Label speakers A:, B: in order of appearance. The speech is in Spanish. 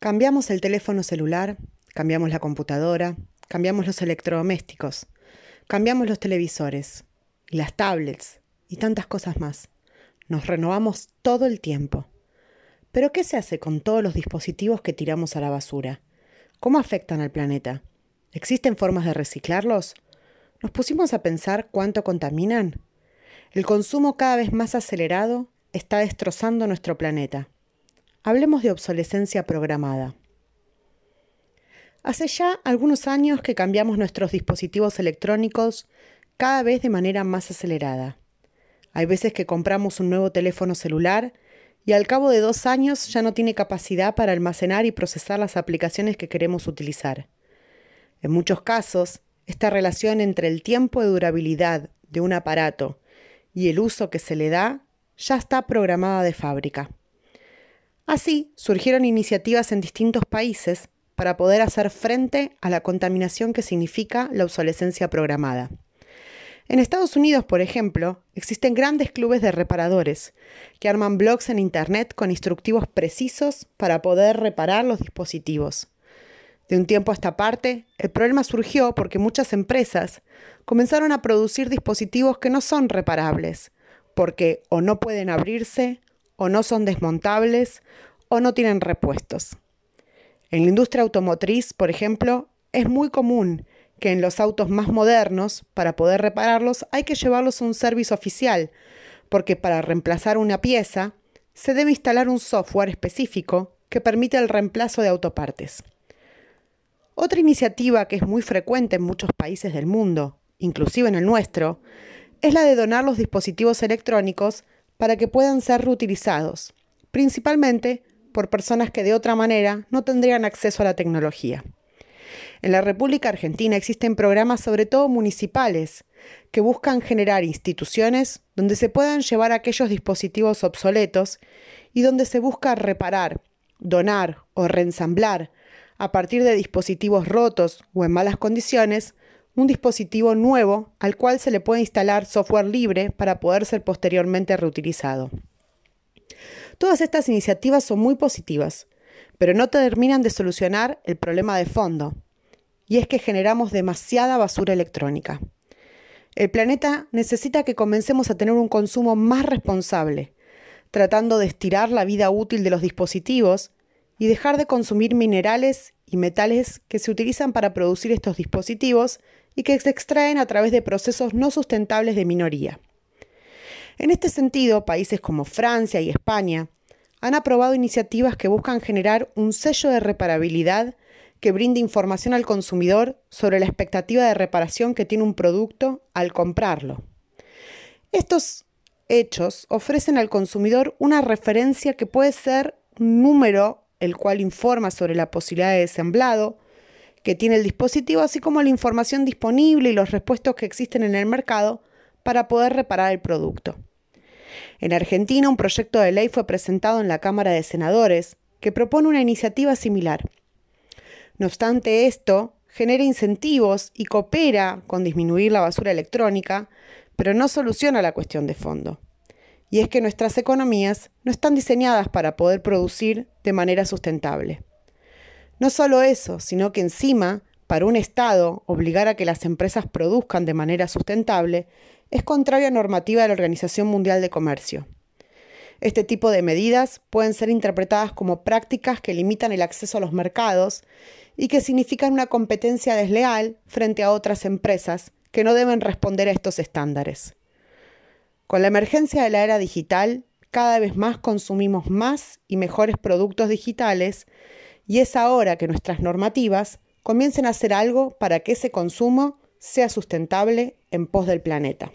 A: Cambiamos el teléfono celular, cambiamos la computadora, cambiamos los electrodomésticos, cambiamos los televisores y las tablets y tantas cosas más. Nos renovamos todo el tiempo. Pero ¿qué se hace con todos los dispositivos que tiramos a la basura? ¿Cómo afectan al planeta? ¿Existen formas de reciclarlos? ¿Nos pusimos a pensar cuánto contaminan? El consumo cada vez más acelerado está destrozando nuestro planeta. Hablemos de obsolescencia programada. Hace ya algunos años que cambiamos nuestros dispositivos electrónicos cada vez de manera más acelerada. Hay veces que compramos un nuevo teléfono celular y al cabo de dos años ya no tiene capacidad para almacenar y procesar las aplicaciones que queremos utilizar. En muchos casos, esta relación entre el tiempo de durabilidad de un aparato y el uso que se le da ya está programada de fábrica. Así surgieron iniciativas en distintos países para poder hacer frente a la contaminación que significa la obsolescencia programada. En Estados Unidos, por ejemplo, existen grandes clubes de reparadores que arman blogs en Internet con instructivos precisos para poder reparar los dispositivos. De un tiempo a esta parte, el problema surgió porque muchas empresas comenzaron a producir dispositivos que no son reparables, porque o no pueden abrirse o no son desmontables o no tienen repuestos. En la industria automotriz, por ejemplo, es muy común que en los autos más modernos, para poder repararlos, hay que llevarlos a un servicio oficial, porque para reemplazar una pieza se debe instalar un software específico que permite el reemplazo de autopartes. Otra iniciativa que es muy frecuente en muchos países del mundo, inclusive en el nuestro, es la de donar los dispositivos electrónicos para que puedan ser reutilizados, principalmente por personas que de otra manera no tendrían acceso a la tecnología. En la República Argentina existen programas, sobre todo municipales, que buscan generar instituciones donde se puedan llevar aquellos dispositivos obsoletos y donde se busca reparar, donar o reensamblar, a partir de dispositivos rotos o en malas condiciones, un dispositivo nuevo al cual se le puede instalar software libre para poder ser posteriormente reutilizado. Todas estas iniciativas son muy positivas, pero no terminan de solucionar el problema de fondo, y es que generamos demasiada basura electrónica. El planeta necesita que comencemos a tener un consumo más responsable, tratando de estirar la vida útil de los dispositivos y dejar de consumir minerales y metales que se utilizan para producir estos dispositivos y que se extraen a través de procesos no sustentables de minoría. En este sentido, países como Francia y España han aprobado iniciativas que buscan generar un sello de reparabilidad que brinde información al consumidor sobre la expectativa de reparación que tiene un producto al comprarlo. Estos hechos ofrecen al consumidor una referencia que puede ser un número el cual informa sobre la posibilidad de desemblado que tiene el dispositivo, así como la información disponible y los repuestos que existen en el mercado para poder reparar el producto. En Argentina, un proyecto de ley fue presentado en la Cámara de Senadores que propone una iniciativa similar. No obstante esto, genera incentivos y coopera con disminuir la basura electrónica, pero no soluciona la cuestión de fondo. Y es que nuestras economías no están diseñadas para poder producir de manera sustentable. No solo eso, sino que encima, para un Estado, obligar a que las empresas produzcan de manera sustentable es contraria a normativa de la Organización Mundial de Comercio. Este tipo de medidas pueden ser interpretadas como prácticas que limitan el acceso a los mercados y que significan una competencia desleal frente a otras empresas que no deben responder a estos estándares. Con la emergencia de la era digital, cada vez más consumimos más y mejores productos digitales y es ahora que nuestras normativas comiencen a hacer algo para que ese consumo sea sustentable en pos del planeta.